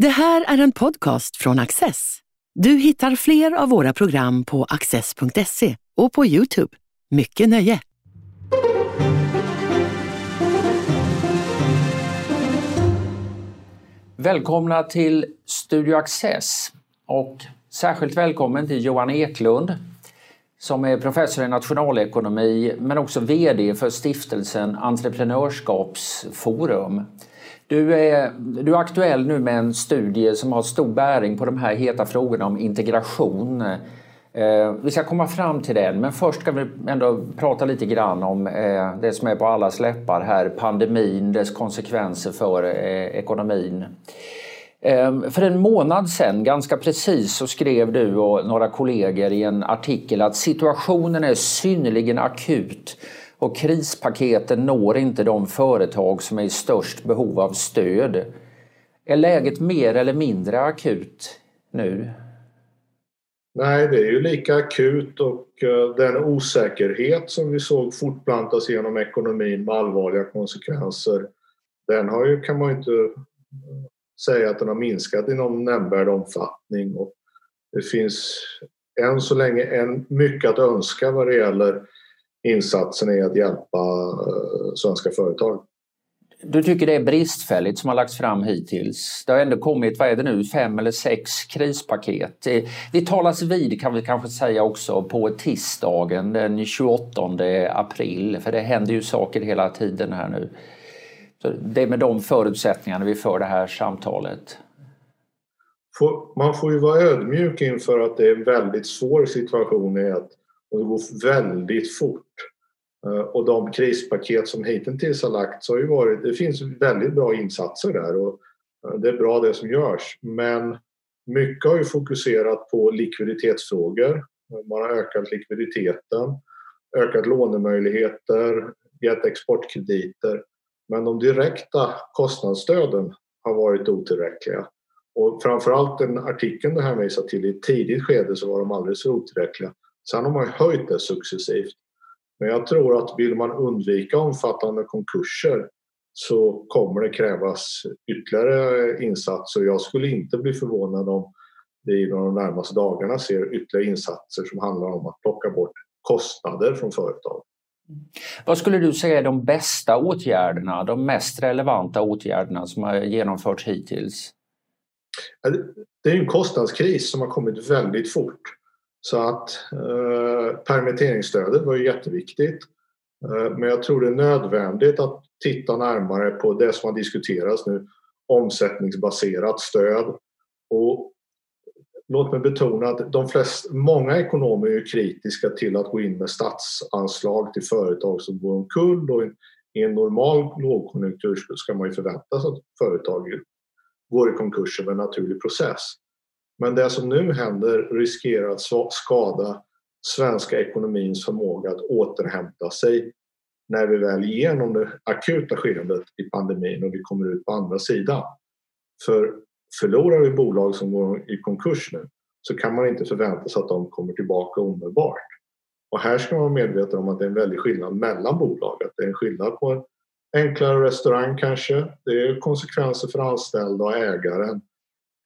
Det här är en podcast från Access. Du hittar fler av våra program på access.se och på Youtube. Mycket nöje! Välkomna till Studio Access och särskilt välkommen till Johan Eklund som är professor i nationalekonomi men också VD för stiftelsen Entreprenörskapsforum. Du är, du är aktuell nu med en studie som har stor bäring på de här heta frågorna om integration. Eh, vi ska komma fram till den, men först ska vi ändå prata lite grann om eh, det som är på alla läppar här, pandemin, dess konsekvenser för eh, ekonomin. Eh, för en månad sedan, ganska precis, så skrev du och några kollegor i en artikel att situationen är synnerligen akut och krispaketen når inte de företag som är i störst behov av stöd. Är läget mer eller mindre akut nu? Nej, det är ju lika akut och eh, den osäkerhet som vi såg fortplantas genom ekonomin med allvarliga konsekvenser den har ju, kan man ju inte eh, säga att den har minskat i någon nämnvärd omfattning. Och det finns än så länge en, mycket att önska vad det gäller insatsen i att hjälpa eh, svenska företag. Du tycker det är bristfälligt som har lagts fram hittills. Det har ändå kommit, vad är det nu, fem eller sex krispaket. Vi talas vid kan vi kanske säga också på tisdagen den 28 april för det händer ju saker hela tiden här nu. Så det är med de förutsättningarna vi för det här samtalet. Man får ju vara ödmjuk inför att det är en väldigt svår situation i att det går väldigt fort. Eh, och de krispaket som hittills har lagts har ju varit, det finns väldigt bra insatser där och eh, det är bra det som görs. Men mycket har ju fokuserat på likviditetsfrågor. Eh, man har ökat likviditeten, ökat lånemöjligheter, gett exportkrediter. Men de direkta kostnadsstöden har varit otillräckliga. Och framförallt den artikeln du hänvisar till, i ett tidigt skede så var de alldeles för otillräckliga. Sen har man höjt det successivt. Men jag tror att vill man undvika omfattande konkurser så kommer det krävas ytterligare insatser. Jag skulle inte bli förvånad om vi inom de närmaste dagarna ser ytterligare insatser som handlar om att plocka bort kostnader från företag. Vad skulle du säga är de bästa åtgärderna, de mest relevanta åtgärderna som har genomförts hittills? Det är en kostnadskris som har kommit väldigt fort. Så att eh, permitteringsstödet var ju jätteviktigt. Eh, men jag tror det är nödvändigt att titta närmare på det som har diskuterats nu, omsättningsbaserat stöd. Och låt mig betona att de flest, många ekonomer är kritiska till att gå in med statsanslag till företag som går omkull och i en normal lågkonjunktur ska man ju förvänta sig att företag går i konkurs av en naturlig process. Men det som nu händer riskerar att skada svenska ekonomins förmåga att återhämta sig när vi väl är igenom det akuta skedet i pandemin och vi kommer ut på andra sidan. För förlorar vi bolag som går i konkurs nu så kan man inte förvänta sig att de kommer tillbaka omedelbart. Och här ska man vara medveten om att det är en väldig skillnad mellan bolag. Att det är en skillnad på en enklare restaurang kanske. Det är konsekvenser för anställda och ägaren.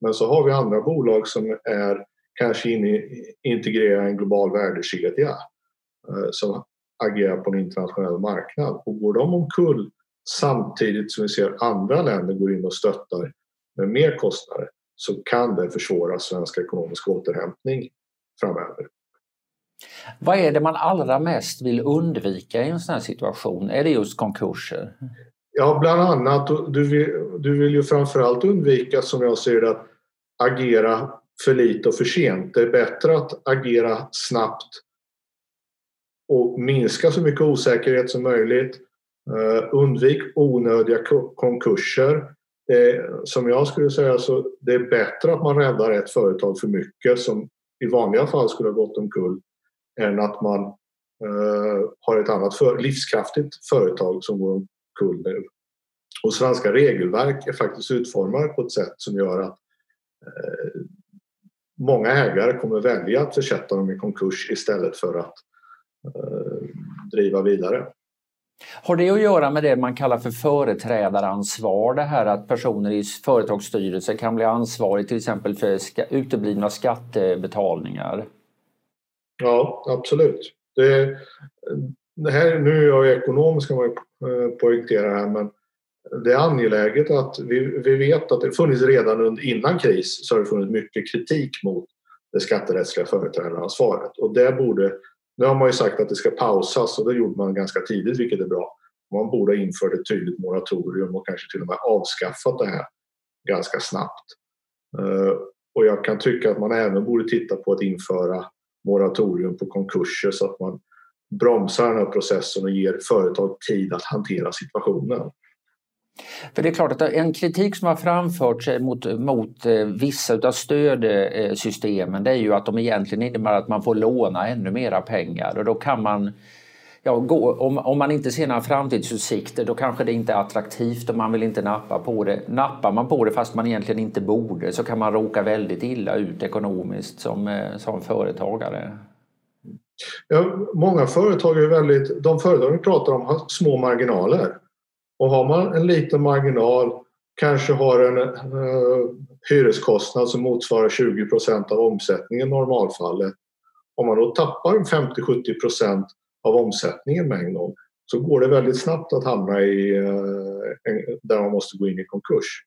Men så har vi andra bolag som är kanske inne, integrerar en global värdekedja eh, som agerar på en internationell marknad. Och går de omkull samtidigt som vi ser andra länder går in och stöttar med mer kostnader så kan det försvåra svensk ekonomisk återhämtning framöver. Vad är det man allra mest vill undvika i en sån här situation? Är det just konkurser? Ja, bland annat. Du vill, du vill ju framförallt undvika, som jag ser det, att agera för lite och för sent. Det är bättre att agera snabbt och minska så mycket osäkerhet som möjligt. Uh, undvik onödiga konkurser. Är, som jag skulle säga så det är bättre att man räddar ett företag för mycket som i vanliga fall skulle ha gått omkull än att man uh, har ett annat för, livskraftigt företag som går omkull nu. Och svenska regelverk är faktiskt utformade på ett sätt som gör att Eh, många ägare kommer välja att försätta dem i konkurs istället för att eh, driva vidare. Har det att göra med det man kallar för företrädaransvar, det här att personer i företagsstyrelser kan bli ansvariga till exempel för ska, uteblivna skattebetalningar? Ja, absolut. Det, det här, nu är jag ekonom ska man eh, poängtera här men det är angeläget att vi, vi vet att det funnits redan innan kris så har det funnits mycket kritik mot det skatterättsliga företrädaransvaret och det borde nu har man ju sagt att det ska pausas och det gjorde man ganska tidigt vilket är bra. Man borde ha infört ett tydligt moratorium och kanske till och med avskaffat det här ganska snabbt. Eh, och jag kan tycka att man även borde titta på att införa moratorium på konkurser så att man bromsar den här processen och ger företag tid att hantera situationen. För det är klart att en kritik som har framförts eh, mot, mot eh, vissa av stödsystemen det är ju att de egentligen innebär att man får låna ännu mera pengar och då kan man Ja, gå, om, om man inte ser några framtidsutsikter då kanske det inte är attraktivt och man vill inte nappa på det. Nappar man på det fast man egentligen inte borde så kan man råka väldigt illa ut ekonomiskt som, eh, som företagare. Ja, många företag är väldigt, de företag vi pratar om har små marginaler. Och har man en liten marginal, kanske har en eh, hyreskostnad som motsvarar 20% av omsättningen i normalfallet. Om man då tappar 50-70% av omsättningen med en gång så går det väldigt snabbt att hamna i eh, en, där man måste gå in i konkurs.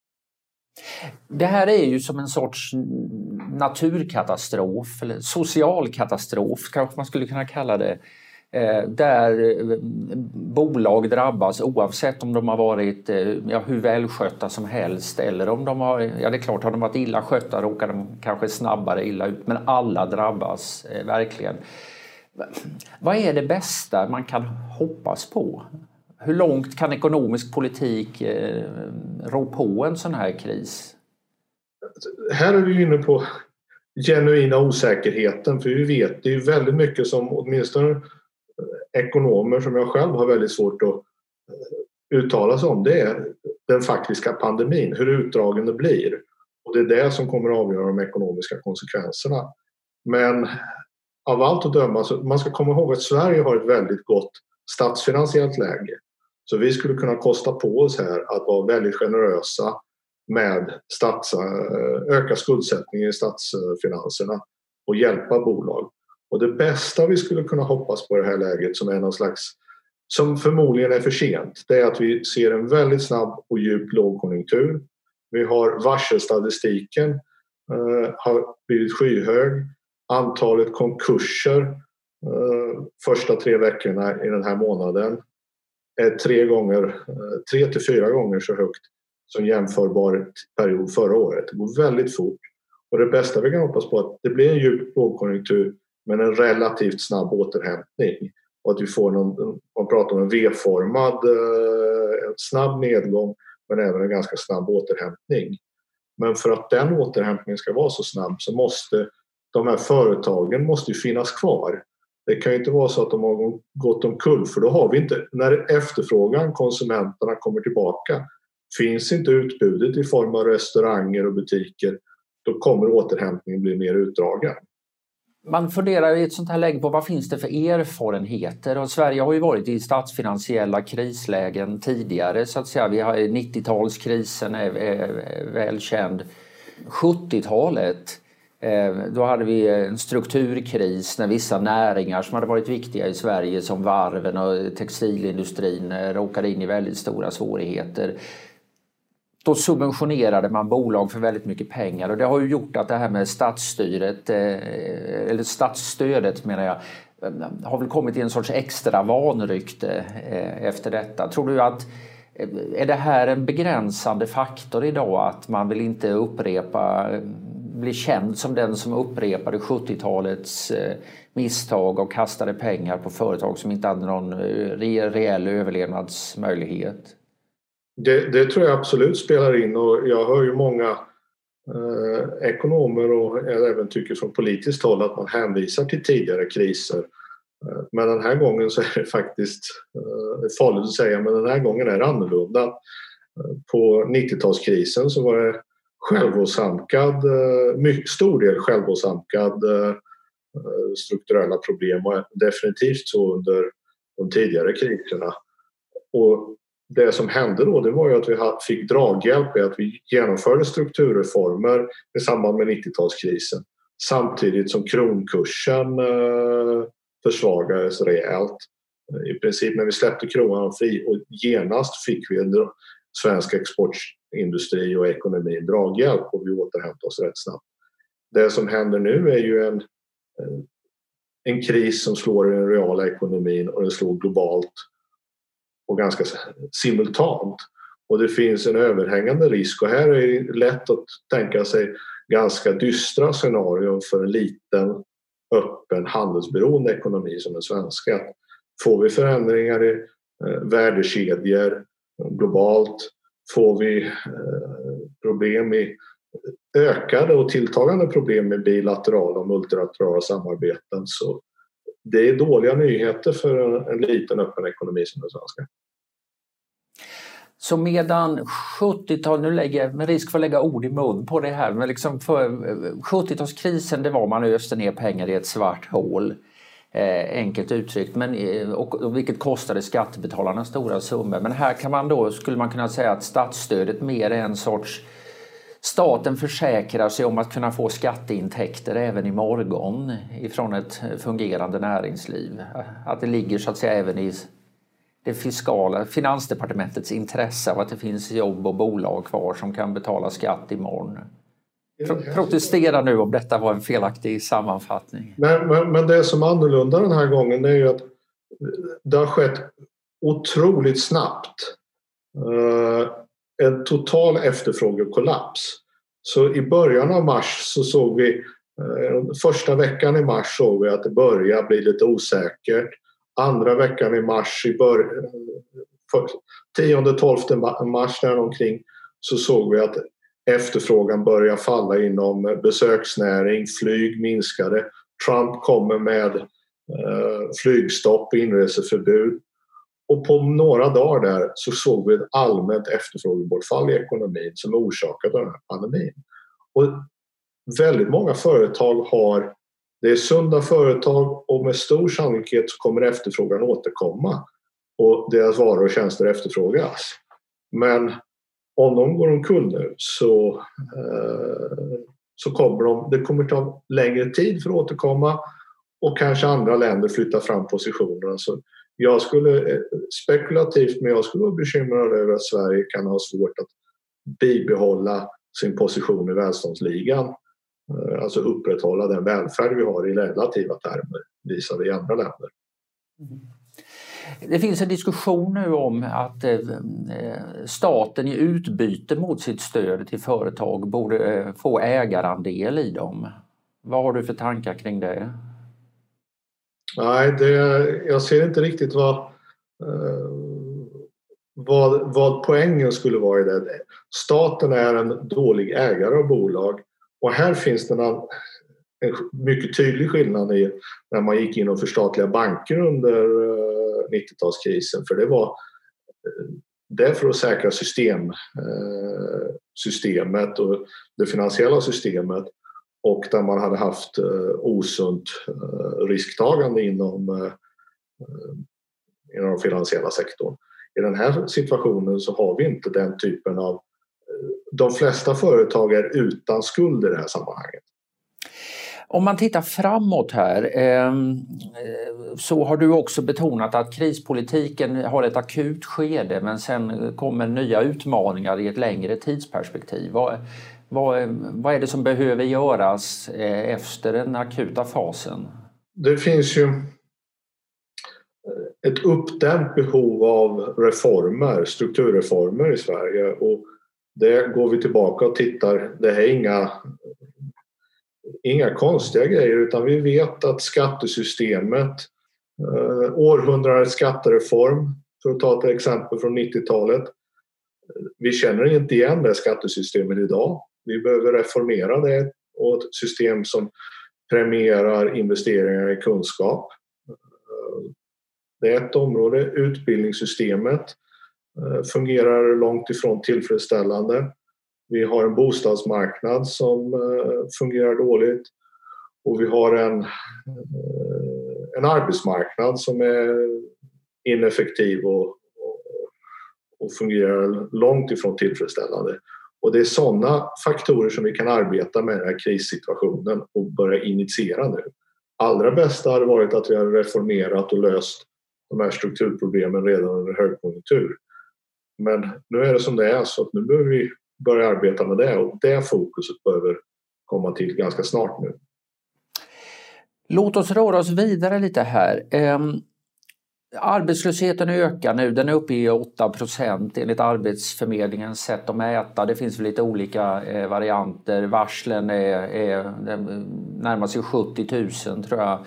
Det här är ju som en sorts naturkatastrof eller social katastrof kanske man skulle kunna kalla det. Eh, där eh, bolag drabbas oavsett om de har varit eh, ja, hur välskötta som helst eller om de har, ja det är klart har de varit illa skötta råkar de kanske snabbare illa ut men alla drabbas verkligen. Vad är det bästa man kan hoppas på? Hur långt kan ekonomisk politik rå på en sån här kris? Här är vi inne på genuina osäkerheten för vi vet det är väldigt mycket som åtminstone ekonomer som jag själv har väldigt svårt att eh, uttala sig om det är den faktiska pandemin, hur utdragen det blir. Och det är det som kommer att avgöra de ekonomiska konsekvenserna. Men av allt att döma, så man ska komma ihåg att Sverige har ett väldigt gott statsfinansiellt läge. Så vi skulle kunna kosta på oss här att vara väldigt generösa med stats, eh, öka skuldsättningen i statsfinanserna och hjälpa bolag. Och det bästa vi skulle kunna hoppas på i det här läget som är någon slags som förmodligen är för sent, det är att vi ser en väldigt snabb och djup lågkonjunktur. Vi har varselstatistiken eh, har blivit skyhög. Antalet konkurser eh, första tre veckorna i den här månaden är tre, gånger, eh, tre till fyra gånger så högt som jämförbar period förra året. Det går väldigt fort. Och det bästa vi kan hoppas på är att det blir en djup lågkonjunktur men en relativt snabb återhämtning. Och att vi får någon, man pratar om en V-formad, eh, en snabb nedgång men även en ganska snabb återhämtning. Men för att den återhämtningen ska vara så snabb så måste de här företagen måste finnas kvar. Det kan ju inte vara så att de har gått omkull för då har vi inte, när efterfrågan, konsumenterna kommer tillbaka, finns inte utbudet i form av restauranger och butiker, då kommer återhämtningen bli mer utdragen man funderar i ett sånt här läge på vad finns det för erfarenheter? Och Sverige har ju varit i statsfinansiella krislägen tidigare så att säga. Vi har 90-talskrisen är, är välkänd. 70-talet eh, då hade vi en strukturkris när vissa näringar som hade varit viktiga i Sverige som varven och textilindustrin eh, råkade in i väldigt stora svårigheter då subventionerade man bolag för väldigt mycket pengar och det har ju gjort att det här med statsstyret, eh, eller statsstödet menar jag, eh, har väl kommit i en sorts extra vanrykte eh, efter detta. Tror du att är det här en begränsande faktor idag att man vill inte upprepa, bli känd som den som upprepade 70-talets misstag och kastade pengar på företag som inte hade någon reell överlevnadsmöjlighet? Det, det, tror jag absolut spelar in och jag hör ju många eh, ekonomer och jag även tycker från politiskt håll att man hänvisar till tidigare kriser. Eh, men den här gången så är det faktiskt eh, farligt att säga men den här gången är det annorlunda. Eh, på 90-talskrisen så var det självåsamkad, eh, mycket stor del självåsamkad eh, eh, strukturella problem och definitivt så under de tidigare kriserna. Och det som hände då det var ju att vi fick draghjälp i att vi genomförde strukturreformer i samband med 90-talskrisen samtidigt som kronkursen eh, försvagades rejält. I princip när vi släppte kronan fri och genast fick vi en svensk exportindustri och ekonomi draghjälp och vi återhämtade oss rätt snabbt. Det som händer nu är ju en, eh, en kris som slår i den reala ekonomin och den slår globalt och ganska simultant. Och det finns en överhängande risk och här är det lätt att tänka sig ganska dystra scenarion för en liten öppen handelsberoende ekonomi som den svenska. Får vi förändringar i eh, värdekedjor eh, globalt? Får vi eh, problem i eh, ökade och tilltagande problem med bilaterala och multilaterala samarbeten så det är dåliga nyheter för en, en liten öppen ekonomi som den svenska. Så medan 70-talet, nu lägger jag med risk för att lägga ord i mun på det här, men liksom 70-talskrisen eh, det var man öste ner pengar i ett svart hål. Eh, enkelt uttryckt, men, eh, och, och, vilket kostade skattebetalarna stora summor. Men här kan man då, skulle man kunna säga att statsstödet mer är en sorts Staten försäkrar sig om att kunna få skatteintäkter även i morgon ifrån ett fungerande näringsliv. Att det ligger så att säga även i det fiskala, Finansdepartementets intresse av att det finns jobb och bolag kvar som kan betala skatt imorgon. Pro protestera nu om detta var en felaktig sammanfattning. Men, men, men det som är annorlunda den här gången är ju att det har skett otroligt snabbt. Uh, en total efterfrågekollaps. Så i början av mars så såg vi, eh, första veckan i mars såg vi att det började bli lite osäkert andra veckan i mars, i bör, 10-12 mars däromkring så såg vi att efterfrågan började falla inom besöksnäring, flyg minskade. Trump kommer med eh, flygstopp, inreseförbud. Och på några dagar där så såg vi ett allmänt efterfrågebortfall i ekonomin som är orsakat av den här pandemin. Och väldigt många företag har det är sunda företag och med stor sannolikhet kommer efterfrågan återkomma och deras varor och tjänster efterfrågas. Men om de går omkull nu så, eh, så kommer de, det kommer ta längre tid för att återkomma och kanske andra länder flyttar fram positionerna. Så jag skulle, eh, spekulativt, men jag skulle vara bekymrad över att Sverige kan ha svårt att bibehålla sin position i välståndsligan eh, alltså upprätthålla den välfärd vi har i relativa termer visavi andra länder. Mm. Det finns en diskussion nu om att eh, staten i utbyte mot sitt stöd till företag borde få ägarandel i dem. Vad har du för tankar kring det? Nej, det, jag ser inte riktigt vad, eh, vad, vad poängen skulle vara i det. Staten är en dålig ägare av bolag och här finns det en, en mycket tydlig skillnad i när man gick in och förstatligade banker under eh, 90-talskrisen. För det var eh, det för att säkra system, eh, systemet och det finansiella systemet och där man hade haft eh, osunt eh, risktagande inom, eh, inom den finansiella sektorn. I den här situationen så har vi inte den typen av de flesta företag är utan skuld i det här sammanhanget. Om man tittar framåt här ehm, så har du också betonat att krispolitiken har ett akut skede men sen kommer nya utmaningar i ett längre tidsperspektiv. Vad, vad, är det som behöver göras eh, efter den akuta fasen? Det finns ju ett uppdämt behov av reformer, strukturreformer i Sverige och det går vi tillbaka och tittar. Det är inga, inga konstiga grejer utan vi vet att skattesystemet, eh, århundradets skattereform, för att ta ett exempel från 90-talet. Vi känner inte igen det skattesystemet idag. Vi behöver reformera det och ett system som premierar investeringar i kunskap. Det är ett område, utbildningssystemet eh, fungerar långt ifrån tillfredsställande. Vi har en bostadsmarknad som eh, fungerar dåligt och vi har en, eh, en arbetsmarknad som är ineffektiv och, och fungerar långt ifrån tillfredsställande. Och det är sådana faktorer som vi kan arbeta med i den här krissituationen och börja initiera nu. Allra bästa hade varit att vi hade reformerat och löst de här strukturproblemen redan under högkonjunktur. Men nu är det som det är så att nu behöver vi börja arbeta med det och det fokuset behöver komma till ganska snart nu. Låt oss röra oss vidare lite här. Ehm, Arbetslösheten ökar nu, den är uppe i 8 procent enligt Arbetsförmedlingens sätt att mäta. Det finns lite olika eh, varianter. Varslen är, är, närmar sig 70 000 tror jag.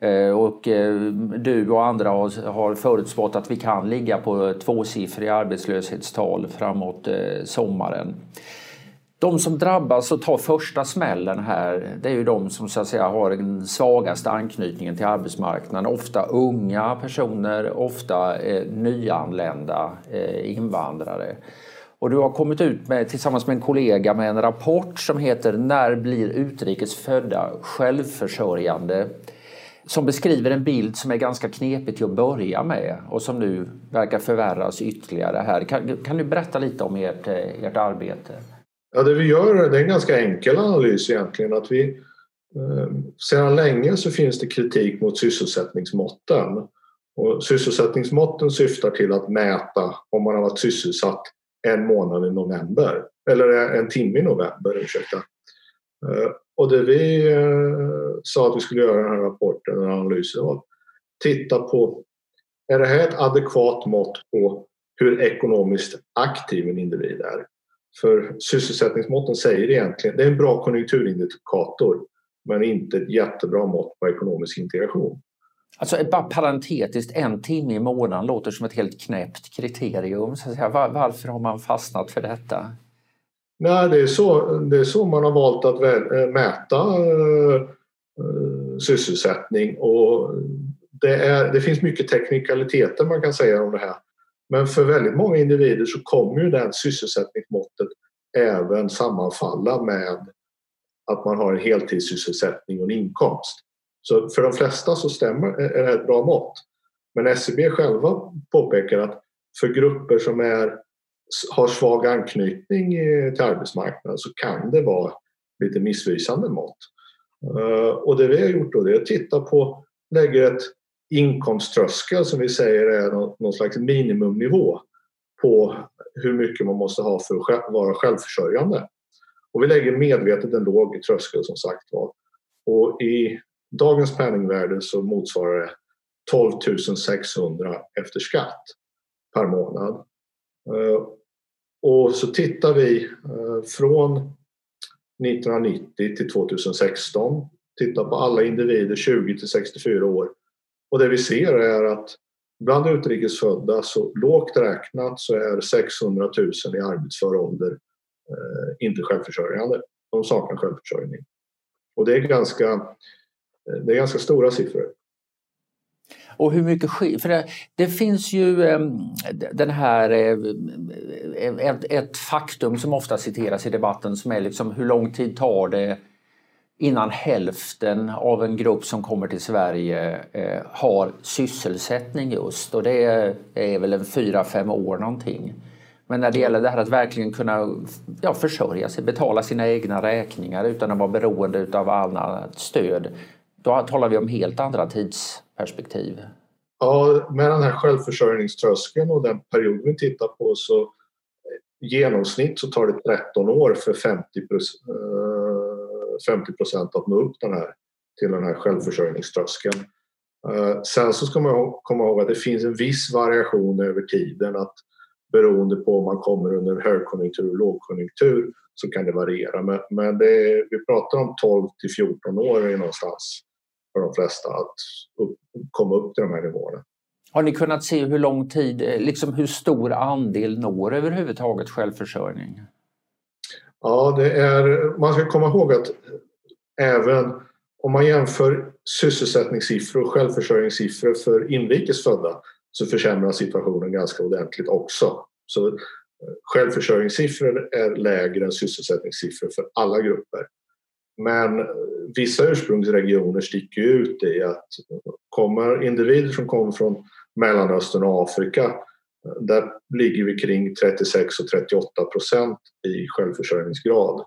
Eh, och eh, du och andra har förutspått att vi kan ligga på tvåsiffriga arbetslöshetstal framåt eh, sommaren. De som drabbas och tar första smällen här det är ju de som så att säga har den svagaste anknytningen till arbetsmarknaden. Ofta unga personer, ofta eh, nyanlända eh, invandrare. Och du har kommit ut med, tillsammans med en kollega med en rapport som heter När blir utrikes födda självförsörjande? Som beskriver en bild som är ganska knepig till att börja med och som nu verkar förvärras ytterligare här. Kan, kan du berätta lite om ert, eh, ert arbete? Ja, det vi gör det är en ganska enkel analys egentligen. Att vi, eh, sedan länge så finns det kritik mot sysselsättningsmåtten. Och sysselsättningsmåtten syftar till att mäta om man har varit sysselsatt en månad i november, eller en timme i november, ursäkta. Eh, och det vi eh, sa att vi skulle göra i den här rapporten, den här analysen, var att titta på är det här ett adekvat mått på hur ekonomiskt aktiv en individ är? För sysselsättningsmåtten säger egentligen, det är en bra konjunkturindikator men inte ett jättebra mått på ekonomisk integration. Alltså bara parentetiskt, en timme i månaden låter som ett helt knäppt kriterium. Så Var, varför har man fastnat för detta? Nej, det är så, det är så man har valt att väl, mäta uh, sysselsättning och det, är, det finns mycket teknikaliteter man kan säga om det här. Men för väldigt många individer så kommer ju det sysselsättningsmåttet även sammanfalla med att man har en heltidssysselsättning och en inkomst. Så för de flesta så stämmer, är det ett bra mått. Men SCB själva påpekar att för grupper som är, har svag anknytning eh, till arbetsmarknaden så kan det vara lite missvisande mått. Eh, och det vi har gjort då är att titta på, lägger ett inkomsttröskel som vi säger är någon slags minimumnivå på hur mycket man måste ha för att vara självförsörjande. Och vi lägger medvetet en låg tröskel som sagt var. Och i dagens penningvärde så motsvarar det 12 600 efter skatt per månad. Eh, och så tittar vi eh, från 1990 till 2016, tittar på alla individer 20 till 64 år och det vi ser är att bland utrikesfödda så lågt räknat så är 600 000 i arbetsför ålder eh, inte självförsörjande. De saknar självförsörjning. Och det är ganska, eh, det är ganska stora siffror. Och hur mycket För det, det finns ju ehm, den här eh, ett, ett faktum som ofta citeras i debatten som är liksom hur lång tid tar det innan hälften av en grupp som kommer till Sverige eh, har sysselsättning just och det är, är väl en fyra, fem år någonting. Men när det gäller det här att verkligen kunna ja, försörja sig, betala sina egna räkningar utan att vara beroende av annat stöd, då talar vi om helt andra tidsperspektiv. Ja, med den här självförsörjningströskeln och den period vi tittar på så i genomsnitt så tar det 13 år för 50 50 procent att nå upp den här, till den här självförsörjningströskeln. Eh, sen så ska man komma ihåg att det finns en viss variation över tiden att beroende på om man kommer under högkonjunktur och lågkonjunktur så kan det variera. Men, men det, vi pratar om 12 till 14 år är någonstans för de flesta att upp, komma upp till de här nivåerna. Har ni kunnat se hur lång tid, eh, liksom hur stor andel når överhuvudtaget självförsörjning? Ja, det är, man ska komma ihåg att även om man jämför sysselsättningssiffror och självförsörjningssiffror för inrikes födda så försämras situationen ganska ordentligt också. Så eh, självförsörjningssiffror är lägre än sysselsättningssiffror för alla grupper. Men eh, vissa ursprungsregioner sticker ut i att eh, kommer individer som kommer från Mellanöstern och Afrika där ligger vi kring 36 och 38 procent i självförsörjningsgrad.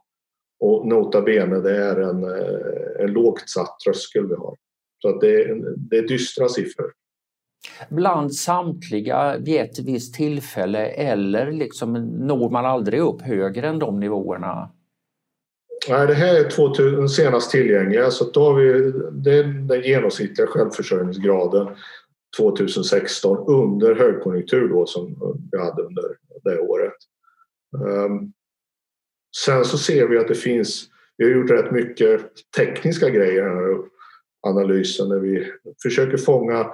Och nota bene, det är en, eh, en lågt satt tröskel vi har. Så att det, är, det är dystra siffror. Bland samtliga vid ett visst tillfälle eller liksom når man aldrig upp högre än de nivåerna? Nej, det här är 2000, senast tillgängliga så då har vi det är den genomsnittliga självförsörjningsgraden 2016 under högkonjunktur då som vi hade under det året. Ehm, sen så ser vi att det finns, vi har gjort rätt mycket tekniska grejer i den här analysen där vi försöker fånga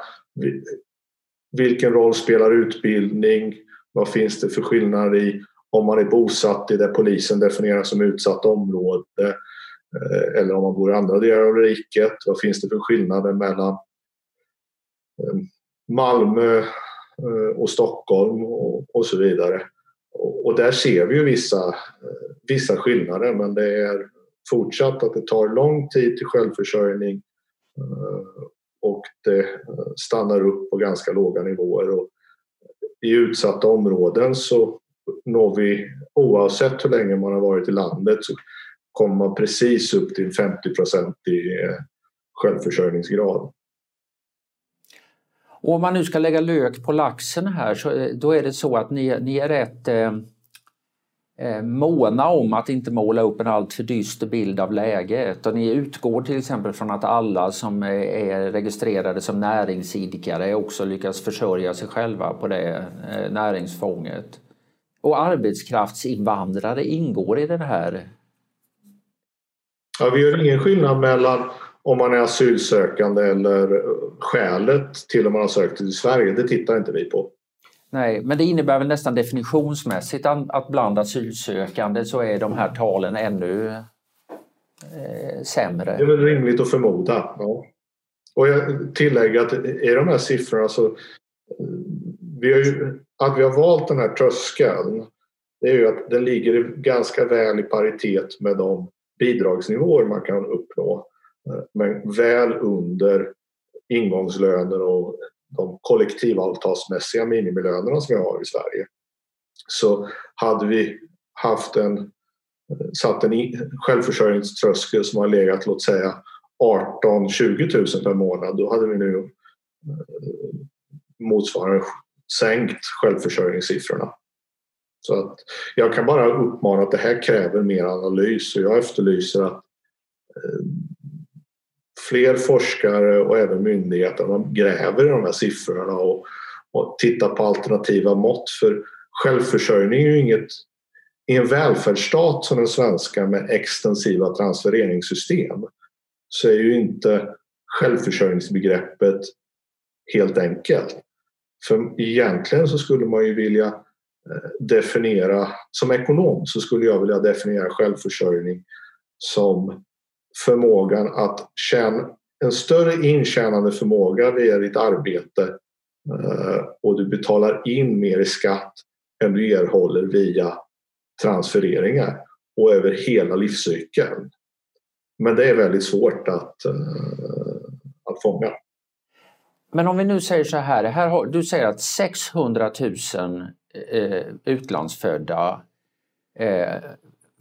vilken roll spelar utbildning? Vad finns det för skillnader i om man är bosatt i det polisen definierar som utsatt område eh, eller om man bor i andra delar av riket. Vad finns det för skillnader mellan Ehm, Malmö eh, och Stockholm och så vidare. Och där ser vi ju vissa, eh, vissa skillnader men det är fortsatt att det tar lång tid till självförsörjning eh, och det stannar upp på ganska låga nivåer. Och I utsatta områden så når vi, oavsett hur länge man har varit i landet, så kommer man precis upp till 50% i självförsörjningsgrad. Och om man nu ska lägga lök på laxen här så eh, då är det så att ni, ni är rätt eh, eh, måna om att inte måla upp en alltför dyster bild av läget. Och ni utgår till exempel från att alla som är registrerade som näringsidkare också lyckas försörja sig själva på det eh, näringsfånget. Och arbetskraftsinvandrare ingår i det här? Ja, vi gör ingen skillnad mellan om man är asylsökande eller skälet till om man har sökt till Sverige. Det tittar inte vi på. Nej, men det innebär väl nästan definitionsmässigt att bland asylsökande så är de här talen ännu eh, sämre. Det är väl rimligt att förmoda. Ja. Och jag tillägger att i de här siffrorna så vi har ju, att vi har valt den här tröskeln det är ju att den ligger ganska väl i paritet med de bidragsnivåer man kan uppnå. Eh, men väl under ingångslöner och de kollektivavtalsmässiga minimilönerna som vi har i Sverige. Så hade vi haft en, eh, satt en självförsörjningströskel som har legat låt säga 18-20 000 per månad då hade vi nu eh, motsvarande sänkt självförsörjningssiffrorna. Så att jag kan bara uppmana att det här kräver mer analys och jag efterlyser att fler forskare och även myndigheter gräver i de här siffrorna och, och tittar på alternativa mått. För självförsörjning är ju inget... I en välfärdsstat som den svenska med extensiva transfereringssystem så är ju inte självförsörjningsbegreppet helt enkelt. För egentligen så skulle man ju vilja eh, definiera, som ekonom så skulle jag vilja definiera självförsörjning som förmågan att tjäna en större intjänande förmåga via ditt arbete eh, och du betalar in mer i skatt än du erhåller via transfereringar och över hela livscykeln. Men det är väldigt svårt att, eh, att fånga. Men om vi nu säger så här, här har, du säger att 600 000 eh, utlandsfödda eh,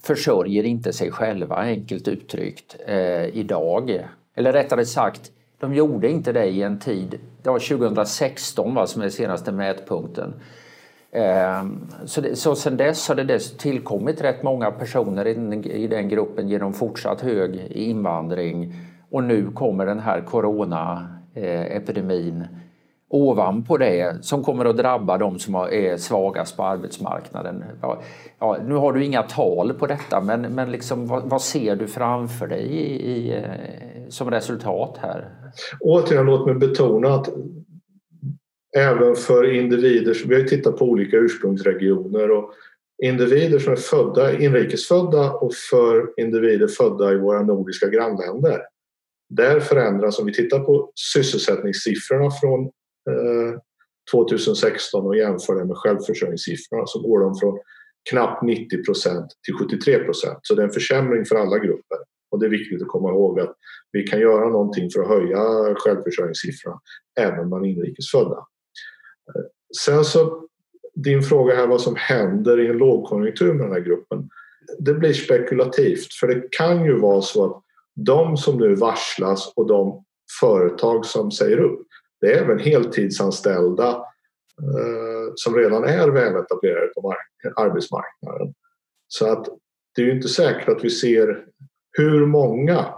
försörjer inte sig själva enkelt uttryckt eh, idag. Eller rättare sagt, de gjorde inte det i en tid, det var 2016 va, som är senaste mätpunkten. Eh, så, det, så sen dess har det dess tillkommit rätt många personer i den, i den gruppen genom fortsatt hög invandring och nu kommer den här coronaepidemin eh, ovanpå det som kommer att drabba de som är svagast på arbetsmarknaden. Ja, nu har du inga tal på detta men, men liksom, vad, vad ser du framför dig i, i, eh, som resultat här? Återigen, låt mig betona att även för individer, vi har tittat på olika ursprungsregioner och individer som är födda, inrikesfödda och för individer födda i våra nordiska grannländer. Där förändras, om vi tittar på sysselsättningssiffrorna från Eh, 2016 och jämför det med självförsörjningssiffrorna så går de från knappt 90 procent till 73 procent. Så det är en försämring för alla grupper. Och det är viktigt att komma ihåg att vi kan göra någonting för att höja självförsörjningssiffrorna även bland inrikesfödda. Eh, sen så din fråga här vad som händer i en lågkonjunktur med den här gruppen. Det blir spekulativt för det kan ju vara så att de som nu varslas och de företag som säger upp det är även heltidsanställda eh, som redan är väletablerade på arbetsmarknaden. Så att det är ju inte säkert att vi ser hur många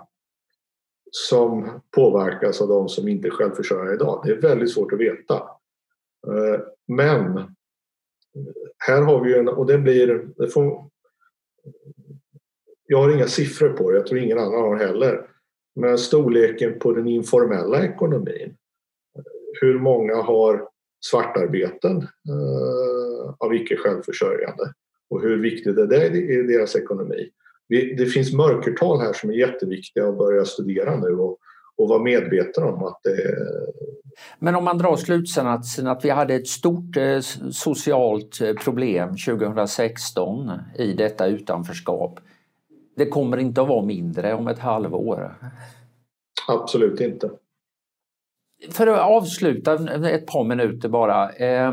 som påverkas av de som inte är självförsörjande idag. Det är väldigt svårt att veta. Eh, men här har vi ju en, och det blir, det får, jag har inga siffror på det, jag tror ingen annan har heller. Men storleken på den informella ekonomin. Hur många har svartarbeten eh, av icke självförsörjande? Och hur viktigt är det i deras ekonomi? det finns mörkertal här som är jätteviktiga att börja studera nu och, och vara medveten om att det Men om man drar slutsatsen att vi hade ett stort eh, socialt eh, problem 2016 i detta utanförskap. Det kommer inte att vara mindre om ett halvår. Absolut inte. För att avsluta ett par minuter bara. Eh,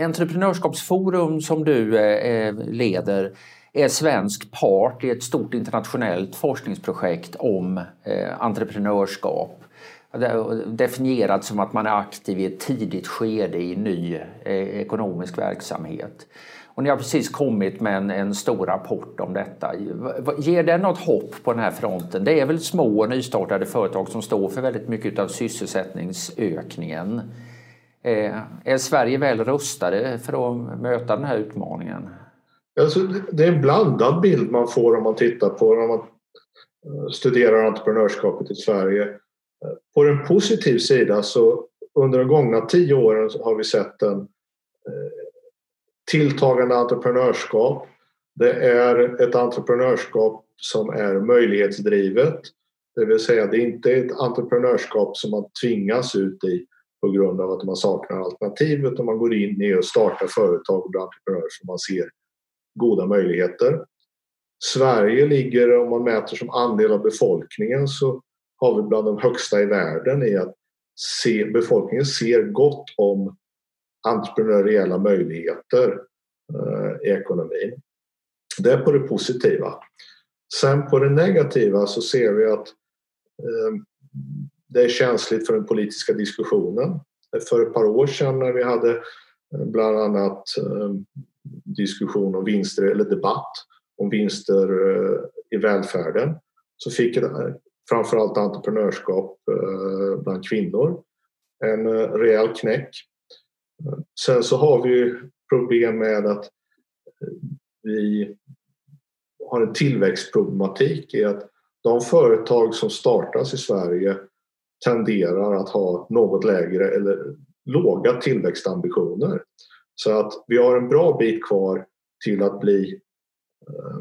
Entreprenörskapsforum som du eh, eh, leder är svensk part i ett stort internationellt forskningsprojekt om eh, entreprenörskap. Definierat som att man är aktiv i ett tidigt skede i ny eh, ekonomisk verksamhet. Och ni har precis kommit med en, en, stor rapport om detta. Ger det något hopp på den här fronten? Det är väl små och nystartade företag som står för väldigt mycket av sysselsättningsökningen. Eh, är Sverige väl rustade för att möta den här utmaningen? Alltså, det är en blandad bild man får om man tittar på när man eh, studerar entreprenörskapet i Sverige. Eh, på den positiva sidan, så under de gångna tio åren har vi sett en eh, tilltagande entreprenörskap. Det är ett entreprenörskap som är möjlighetsdrivet. Det vill säga det är inte ett entreprenörskap som man tvingas ut i på grund av att man saknar alternativ utan man går in i och startar företag och blir entreprenör som man ser goda möjligheter. Sverige ligger, om man mäter som andel av befolkningen, så har vi bland de högsta i världen i att se, befolkningen ser gott om entreprenöriella möjligheter eh, i ekonomin. Det är på det positiva. Sen på det negativa så ser vi att eh, det är känsligt för den politiska diskussionen. För ett par år sedan när vi hade eh, bland annat diskussion om vinster eller debatt om vinster i välfärden så fick det framförallt entreprenörskap bland kvinnor en rejäl knäck. Sen så har vi problem med att vi har en tillväxtproblematik i att de företag som startas i Sverige tenderar att ha något lägre eller låga tillväxtambitioner. Så att vi har en bra bit kvar till att bli eh,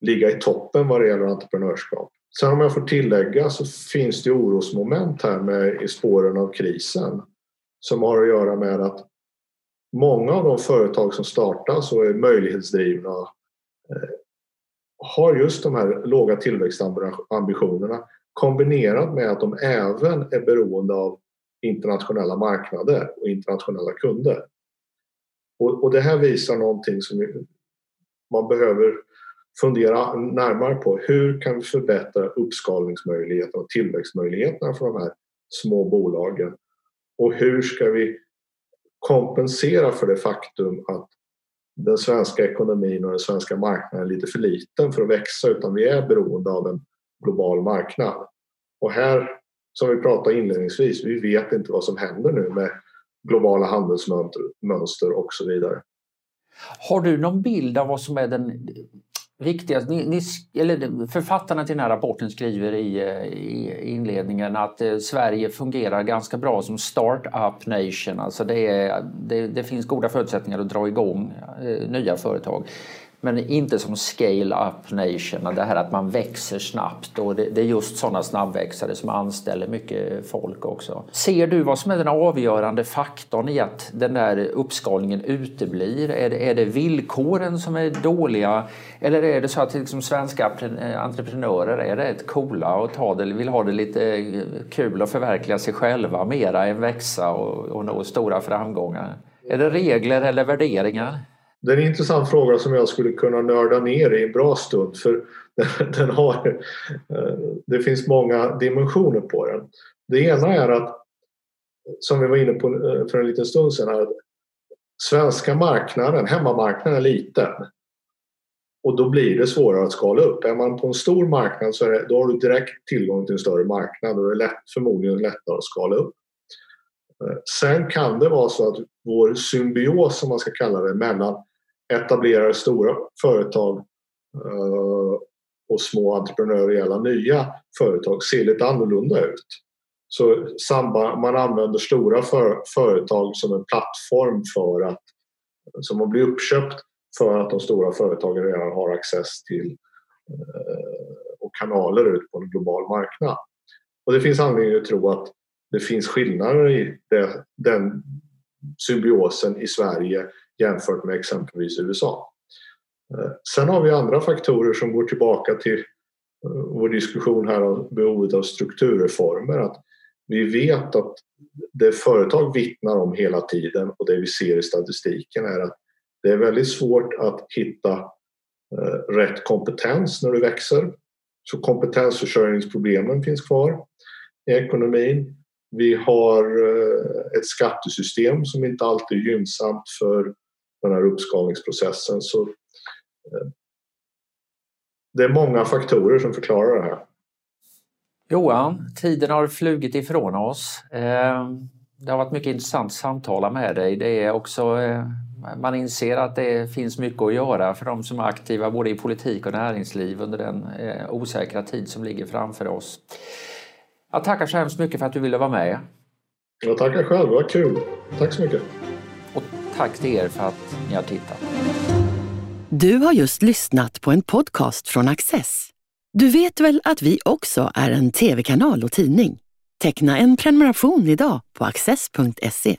ligga i toppen vad det gäller entreprenörskap. Sen om jag får tillägga så finns det orosmoment här med, i spåren av krisen som har att göra med att många av de företag som startas och är möjlighetsdrivna eh, har just de här låga tillväxtambitionerna kombinerat med att de även är beroende av internationella marknader och internationella kunder. Och, och det här visar någonting som man behöver fundera närmare på. Hur kan vi förbättra uppskalningsmöjligheterna och tillväxtmöjligheterna för de här små bolagen? Och hur ska vi kompensera för det faktum att den svenska ekonomin och den svenska marknaden är lite för liten för att växa utan vi är beroende av en global marknad. Och här, som vi pratade inledningsvis, vi vet inte vad som händer nu med globala handelsmönster och så vidare. Har du någon bild av vad som är den viktigast, Ni, ni, eller författarna till den här rapporten skriver i, eh, i inledningen att eh, Sverige fungerar ganska bra som start-up nation. Alltså det, är, det, det, finns goda förutsättningar att dra igång eh, nya företag. Men inte som scale-up nation, det här att man växer snabbt och det, är just sådana snabbväxare som anställer mycket folk också. Ser du vad som är den avgörande faktorn i att den där uppskalningen uteblir? Är det, är det villkoren som är dåliga eller är det så att liksom svenska entreprenörer är rätt coola och ta det, vill ha det lite kul och förverkliga sig själva mera än växa och, och nå stora framgångar? Är det regler eller värderingar? Det är en intressant fråga som jag skulle kunna nörda ner i en bra stund för den har, eh, det finns många dimensioner på den. Det ena är att, som vi var inne på eh, för en liten stund sedan, att svenska marknaden, hemmamarknaden är liten. Och då blir det svårare att skala upp. Är man på en stor marknad så det, då har du direkt tillgång till en större marknad och det är lätt, förmodligen lättare att skala upp. Eh, sen kan det vara så att vår symbios, som man ska kalla det, mellan etablerar stora företag eh, och små entreprenöriella nya företag ser lite annorlunda ut. Så man använder stora för, företag som en plattform för att som man blir uppköpt för att de stora företagen redan har access till eh, och kanaler ut på en global marknad. Och det finns anledning att tro att det finns skillnader i det, den symbiosen i Sverige jämfört med exempelvis USA. Eh, sen har vi andra faktorer som går tillbaka till eh, vår diskussion här om behovet av strukturreformer. Att vi vet att det företag vittnar om hela tiden och det vi ser i statistiken är att det är väldigt svårt att hitta eh, rätt kompetens när du växer. Så kompetensförsörjningsproblemen finns kvar i ekonomin. Vi har ett skattesystem som inte alltid är gynnsamt för den här uppskalningsprocessen. Så eh, det är många faktorer som förklarar det här. Johan, tiden har flugit ifrån oss. Eh, det har varit mycket intressant att samtala med dig. Det är också, eh, man inser att det finns mycket att göra för de som är aktiva både i politik och näringsliv under den osäkra tid som ligger framför oss. Jag tackar så hemskt mycket för att du ville vara med. Jag tackar själv, vad kul. Tack så mycket. Tack till er för att ni har tittat. Du har just lyssnat på en podcast från Access. Du vet väl att vi också är en tv-kanal och tidning? Teckna en prenumeration idag på access.se.